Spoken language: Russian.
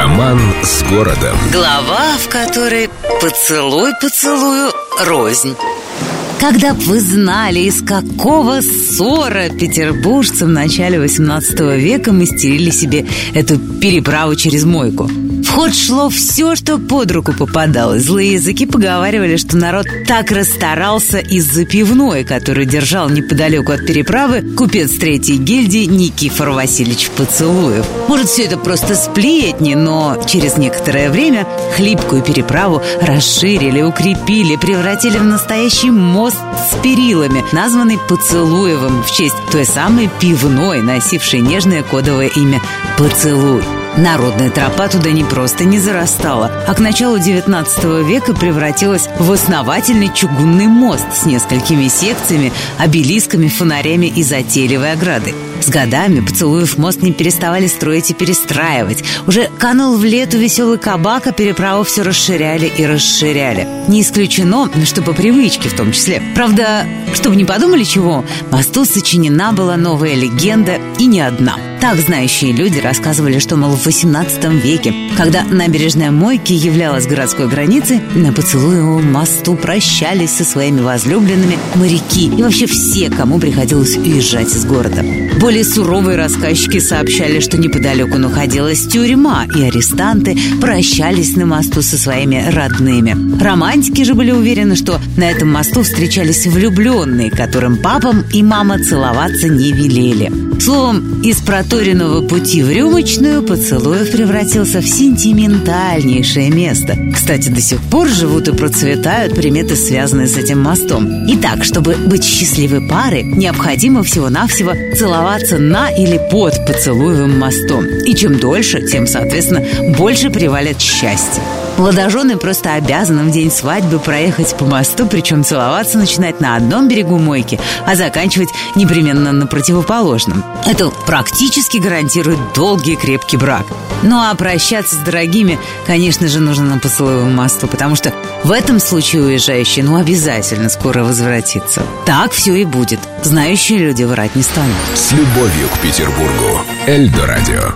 Роман с городом. Глава, в которой поцелуй поцелую рознь. Когда б вы знали, из какого ссора петербуржцы в начале 18 века мастерили себе эту переправу через мойку. В ход шло все, что под руку попадалось. Злые языки поговаривали, что народ так расстарался из-за пивной, который держал неподалеку от переправы купец третьей гильдии Никифор Васильевич Поцелуев. Может, все это просто сплетни, но через некоторое время хлипкую переправу расширили, укрепили, превратили в настоящий мост с перилами, названный Поцелуевым в честь той самой пивной, носившей нежное кодовое имя «Поцелуй». Народная тропа туда не просто не зарастала, а к началу 19 века превратилась в основательный чугунный мост с несколькими секциями, обелисками, фонарями и затейливой оградой. С годами поцелуев мост не переставали строить и перестраивать. Уже канул в лету веселый кабак, а переправу все расширяли и расширяли. Не исключено, что по привычке в том числе. Правда, чтобы не подумали чего, мосту сочинена была новая легенда и не одна. Так знающие люди рассказывали, что, мол, в 18 веке, когда набережная Мойки являлась городской границей, на поцелуевом мосту прощались со своими возлюбленными моряки и вообще все, кому приходилось уезжать из города. Более суровые рассказчики сообщали, что неподалеку находилась тюрьма, и арестанты прощались на мосту со своими родными. Романтики же были уверены, что на этом мосту встречались влюбленные, которым папам и мама целоваться не велели. Словом, из проторенного пути в рюмочную поцелуев превратился в сентиментальнейшее место. Кстати, до сих пор живут и процветают приметы, связанные с этим мостом. Итак, чтобы быть счастливой парой, необходимо всего-навсего целоваться на или под поцелуевым мостом. И чем дольше, тем, соответственно, больше привалят счастье. Молодожены просто обязаны в день свадьбы проехать по мосту, причем целоваться начинать на одном берегу мойки, а заканчивать непременно на противоположном. Это практически гарантирует долгий и крепкий брак. Ну а прощаться с дорогими, конечно же, нужно на поцелуевом мосту, потому что в этом случае уезжающий, ну, обязательно скоро возвратится. Так все и будет. Знающие люди врать не станут. С любовью к Петербургу. Эльдо радио.